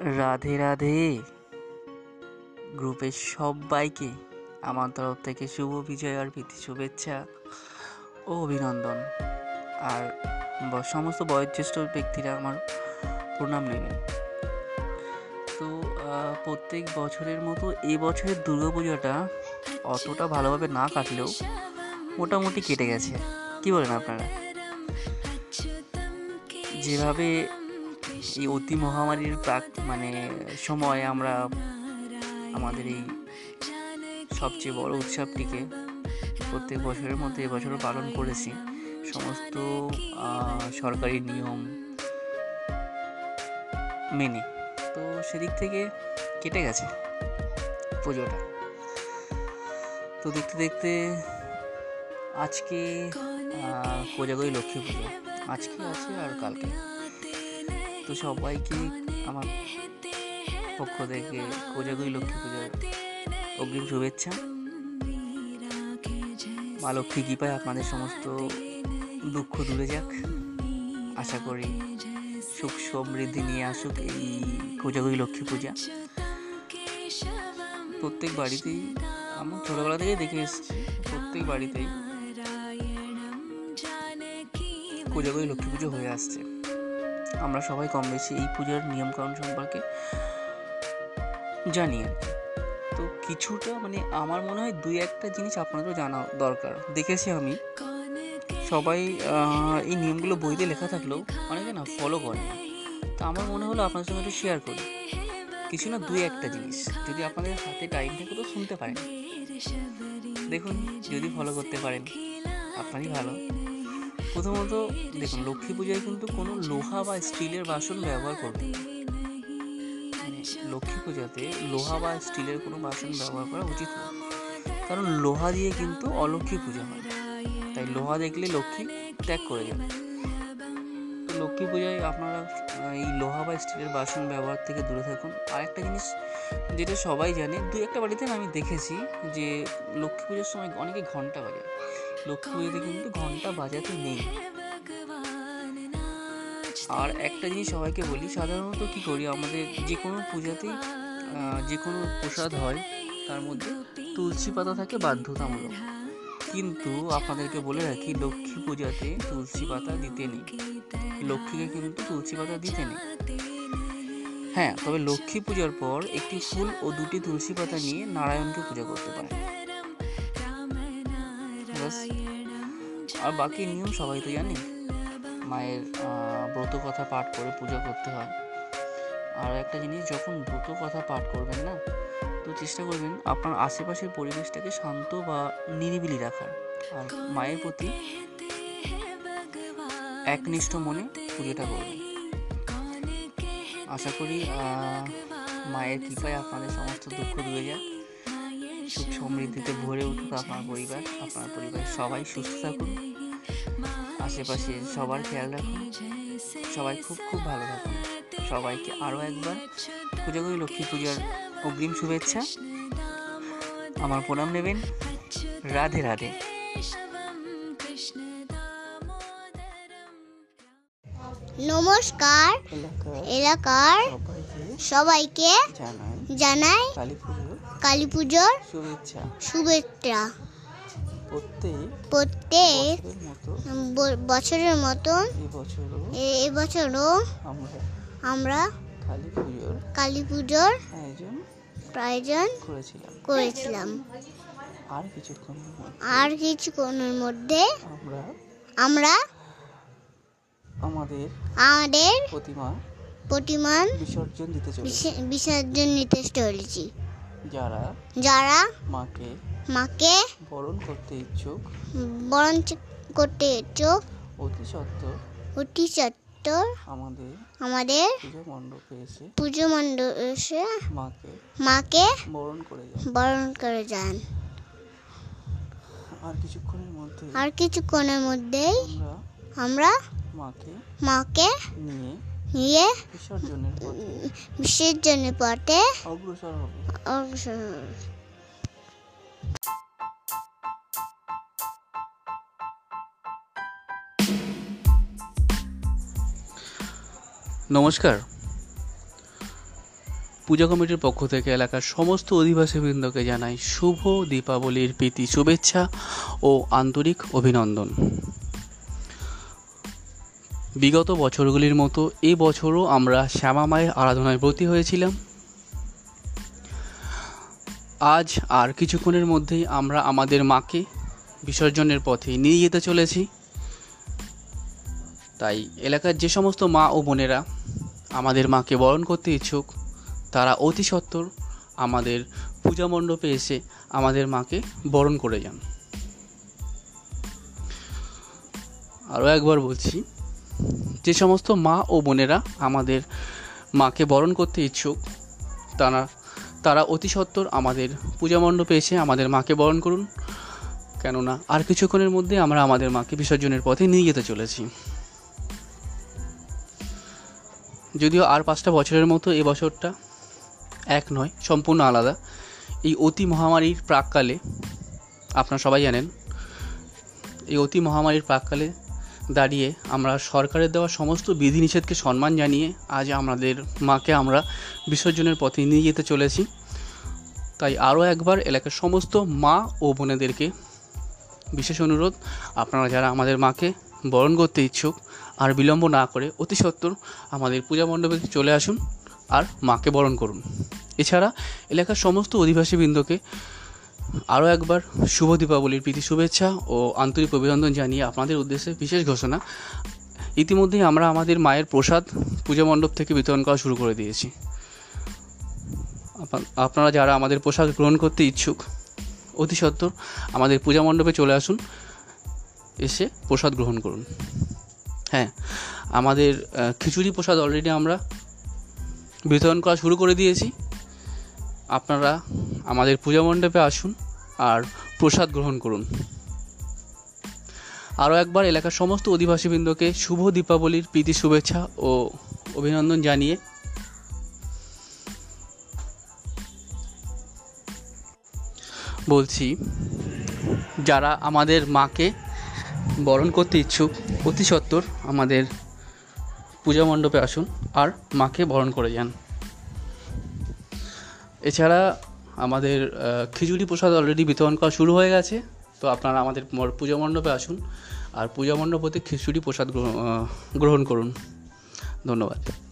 রাধে রাধে। গ্রুপের সবাইকে আমার তরফ থেকে শুভ বিজয় প্রীতি শুভেচ্ছা ও অভিনন্দন। আর সমস্ত বয়োজ্যেষ্ঠ ব্যক্তিরা আমার প্রণাম নেবেন। তো প্রত্যেক বছরের মতো এবছরের বছরের দুর্গাপূজাটা অতটা ভালোভাবে না কাটলেও মোটামুটি কেটে গেছে। কি বলেন আপনারা? যেভাবে এই অতি মহামারীর প্রাক মানে সময় আমরা আমাদের এই সবচেয়ে বড় উৎসবটিকে প্রত্যেক বছরের মধ্যে এবছরও পালন করেছি। সমস্ত সরকারি নিয়ম মেনে তো সেদিক থেকে কেটে গেছে পুজোটা। তো দেখতে দেখতে আজকে কোজাগরি লক্ষ্মী পুজো। আজকে আছে আর কালকে। তো সবাইকে আমার পক্ষ থেকে কোজাগরি লক্ষ্মী পুজোর অগ্রিম শুভেচ্ছা। মা লক্ষ্মী কৃপায় আপনাদের সমস্ত দুঃখ দূরে যাক। আশা করি সুখ সমৃদ্ধি নিয়ে আসুক এই কোজাগরি লক্ষ্মী পূজা। প্রত্যেক বাড়িতেই আমার ছোটবেলা থেকে দেখে এসেছি, প্রত্যেক বাড়িতেই কোজাগরি লক্ষ্মী পুজো হয়ে আসছে। আমরা সবাই কম বেশি এই পূজার নিয়মকানুন সম্পর্কে জানি আর তো কিছুটা মানে আমার মনে হয় দুই একটা জিনিস আপনাদেরও জানা দরকার। দেখেছি আমি। সবাই এই নিয়মগুলো বইতে লেখা থাকলেও অনেকে না ফলো করে না। তো আমার মনে হলো আপনাদের সঙ্গে একটু শেয়ার করি। কিছু না দুই একটা জিনিস। যদি আপনাদের হাতে টাইম থাকে তো শুনতে পারেন। দেখুন, যদি ফলো করতে পারেন, আপনারই ভালো। প্রথমত, দেখুন, লক্ষ্মী পূজায় কিন্তু কোনো লোহা বা স্টিলের বাসন ব্যবহার করবেন না। মানে লক্ষ্মী পূজাতে লোহা বা স্টিলের কোনো বাসন ব্যবহার করা উচিত নয় কারণ লোহা দিয়ে কিন্তু অলক্ষ্মী পূজা হয়। তাই লোহা দেখলে লক্ষ্মী ত্যাগ করে যাবে তো লক্ষ্মী পূজায় আপনারা এই লোহা বা স্টিলের বাসন ব্যবহার থেকে দূরে থাকুন। আর একটা জিনিস যেটা সবাই জানে দুই একটা বাড়িতে না আমি দেখেছি যে লক্ষ্মী পুজোর সময় অনেকে ঘণ্টা বাজায়। লক্ষ্মী পুজোতে কিন্তু ঘণ্টা বাজাতে নেই। আর একটা জিনিস সবাইকে বলি, সাধারণত কি করি, আমাদের যে কোনো পূজাতেই যে কোনো প্রসাদ হয়, তার মধ্যে তুলসী পাতা থাকে বাধ্যতামূলক। কিন্তু আপনাদেরকে বলে রাখি, লক্ষ্মী পূজাতে তুলসী পাতা দিতে নেই। লক্ষ্মীকে কিন্তু তুলসী পাতা দিতে নেই। হ্যাঁ তবে লক্ষ্মী পূজার পর একটি ফুল ও দুটি তুলসী পাতা নিয়ে নারায়ণকে পূজা করতে পারেন। ব্যাস। আর বাকি নিয়ম সবাই তো জানে। মায়ের ব্রত কথা পাঠ করে পূজা করতে হয়। আর একটা জিনিস, যখন ব্রত কথা পাঠ করবেন না, তো চেষ্টা করবেন আপনার আশেপাশের পরিবেশটাকে শান্ত বা নিরিবিলি রাখার। আর মায়ের প্রতি একনিষ্ঠ মনে পুজোটা করবেন। আশা করি মায়ের কৃপায় আপনাদের সমস্ত দুঃখ দূরে যাক। সুখ সমৃদ্ধিতে ভরে উঠুক আপনার পরিবার আপনার পরিবারের সবাই সুস্থ থাকুন। আশেপাশে সবার খেয়াল রাখুন সবাই খুব খুব ভালো থাকুন। সবাইকে আরও একবার পুজোগুলি লক্ষ্মী পূজার অগ্রিম শুভেচ্ছা। আমার প্রণাম নেবেন। রাধে রাধে। নমস্কার। এলাকার সবাইকে জানাই কালী পুজোর শুভেচ্ছা। শুভেচ্ছা। প্রত্যেক বছরের মতন এবছরও আমরা কালী পুজোর আয়োজন প্রয়োজন করেছিলাম। করেছিলাম। আর কিছুক্ষণের মধ্যে মধ্যে আমরা আমাদের আমাদের প্রতিমা প্রতিমান বিসর্জন দিতে বিসর্জন নিতে চলেছি। যারা যারা মাকে মাকে বরণ করতে ইচ্ছুক বরণ করতে চোখ অতি সত্ত্বর অতি চত্বর আমাদের আমাদের পুজো মণ্ডপে এসে পুজো মণ্ডপে এসে মাকে মাকে বরণ করে যায় বরণ করে যান। আর কিছুক্ষণের মধ্যে আর কিছুক্ষণের মধ্যেই আমরা আমরা মাকে মাকে নিয়ে নিয়ে বিসর্জনের পথে। পথে অগ্রসর অগ্রসর নমস্কার। পূজা কমিটির পক্ষ থেকে এলাকার সমস্ত অধিবাসীবৃন্দকে জানাই শুভ দীপাবলির প্রীতি শুভেচ্ছা ও আন্তরিক অভিনন্দন। বিগত বছরগুলির মতো এই বছরও আমরা শ্যামা মায়ের আরাধনায় ব্রতী হয়েছিলাম। আজ আর কিছুক্ষণের মধ্যেই আমরা আমাদের মাকে বিসর্জনের পথে নিয়ে যেতে চলেছি। তাই এলাকার যে সমস্ত মা ও বোনেরা আমাদের মাকে বরণ করতে ইচ্ছুক, তারা অতি সত্বর আমাদের পূজা মণ্ডপে এসে আমাদের মাকে বরণ করে যান। আরও একবার বলছি যে সমস্ত মা ও বোনেরা আমাদের মাকে বরণ করতে ইচ্ছুক, তারা তারা অতি সত্বর আমাদের পূজা মণ্ডপে এসে আমাদের মাকে বরণ করুন। কেননা আর কিছুক্ষণের মধ্যে আমরা আমাদের মাকে বিসর্জনের পথে নিয়ে যেতে চলেছি। যদিও আর পাঁচটা বছরের মতো এ বছরটা এক নয়, সম্পূর্ণ আলাদা। এই অতি মহামারীর প্রাককালে, আপনারা সবাই জানেন, এই অতি মহামারীর প্রাককালে দাঁড়িয়ে আমরা সরকারের দেওয়া সমস্ত বিধিনিষেধকে সম্মান জানিয়ে আজ আমাদের মাকে আমরা বিসর্জনের পথে নিয়ে যেতে চলেছি। তাই আরও একবার এলাকার সমস্ত মা ও বোনেদেরকে বিশেষ অনুরোধ, আপনারা যারা আমাদের মাকে বরণ করতে ইচ্ছুক আর বিলম্ব না করে অতি সত্বর আমাদের পূজা মণ্ডপে চলে আসুন আর মাকে বরণ করুন। এছাড়া এলাকার সমস্ত অধিবাসীবৃন্দকে আরও একবার শুভ দীপাবলির প্রীতি শুভেচ্ছা ও আন্তরিক অভিনন্দন জানিয়ে আপনাদের উদ্দেশ্যে বিশেষ ঘোষণা। ইতিমধ্যেই আমরা আমাদের মায়ের প্রসাদ পূজা মণ্ডপ থেকে বিতরণ করা শুরু করে দিয়েছি। আপনারা যারা আমাদের প্রসাদ গ্রহণ করতে ইচ্ছুক, অতি সত্বর আমাদের পূজা মণ্ডপে চলে আসুন, এসে প্রসাদ গ্রহণ করুন। হ্যাঁ আমাদের খিচুড়ি প্রসাদ অলরেডি আমরা বিতরণ করা শুরু করে দিয়েছি। আপনারা আমাদের পূজা মণ্ডপে আসুন আর প্রসাদ গ্রহণ করুন। আরও একবার এলাকার সমস্ত অধিবাসীবৃন্দকে শুভ দীপাবলির প্রীতি শুভেচ্ছা ও অভিনন্দন জানিয়ে বলছি, যারা আমাদের মাকে বরণ করতে ইচ্ছুক, অতি সত্বর আমাদের পূজা মণ্ডপে আসুন আর মাকে বরণ করে যান। এছাড়া আমাদের খিচুড়ি প্রসাদ অলরেডি বিতরণ করা শুরু হয়ে গেছে, তো আপনারা আমাদের পূজা মণ্ডপে আসুন, আর পূজা মণ্ডপ হতে খিচুড়ি প্রসাদ গ্রহ- গ্রহণ করুন। ধন্যবাদ।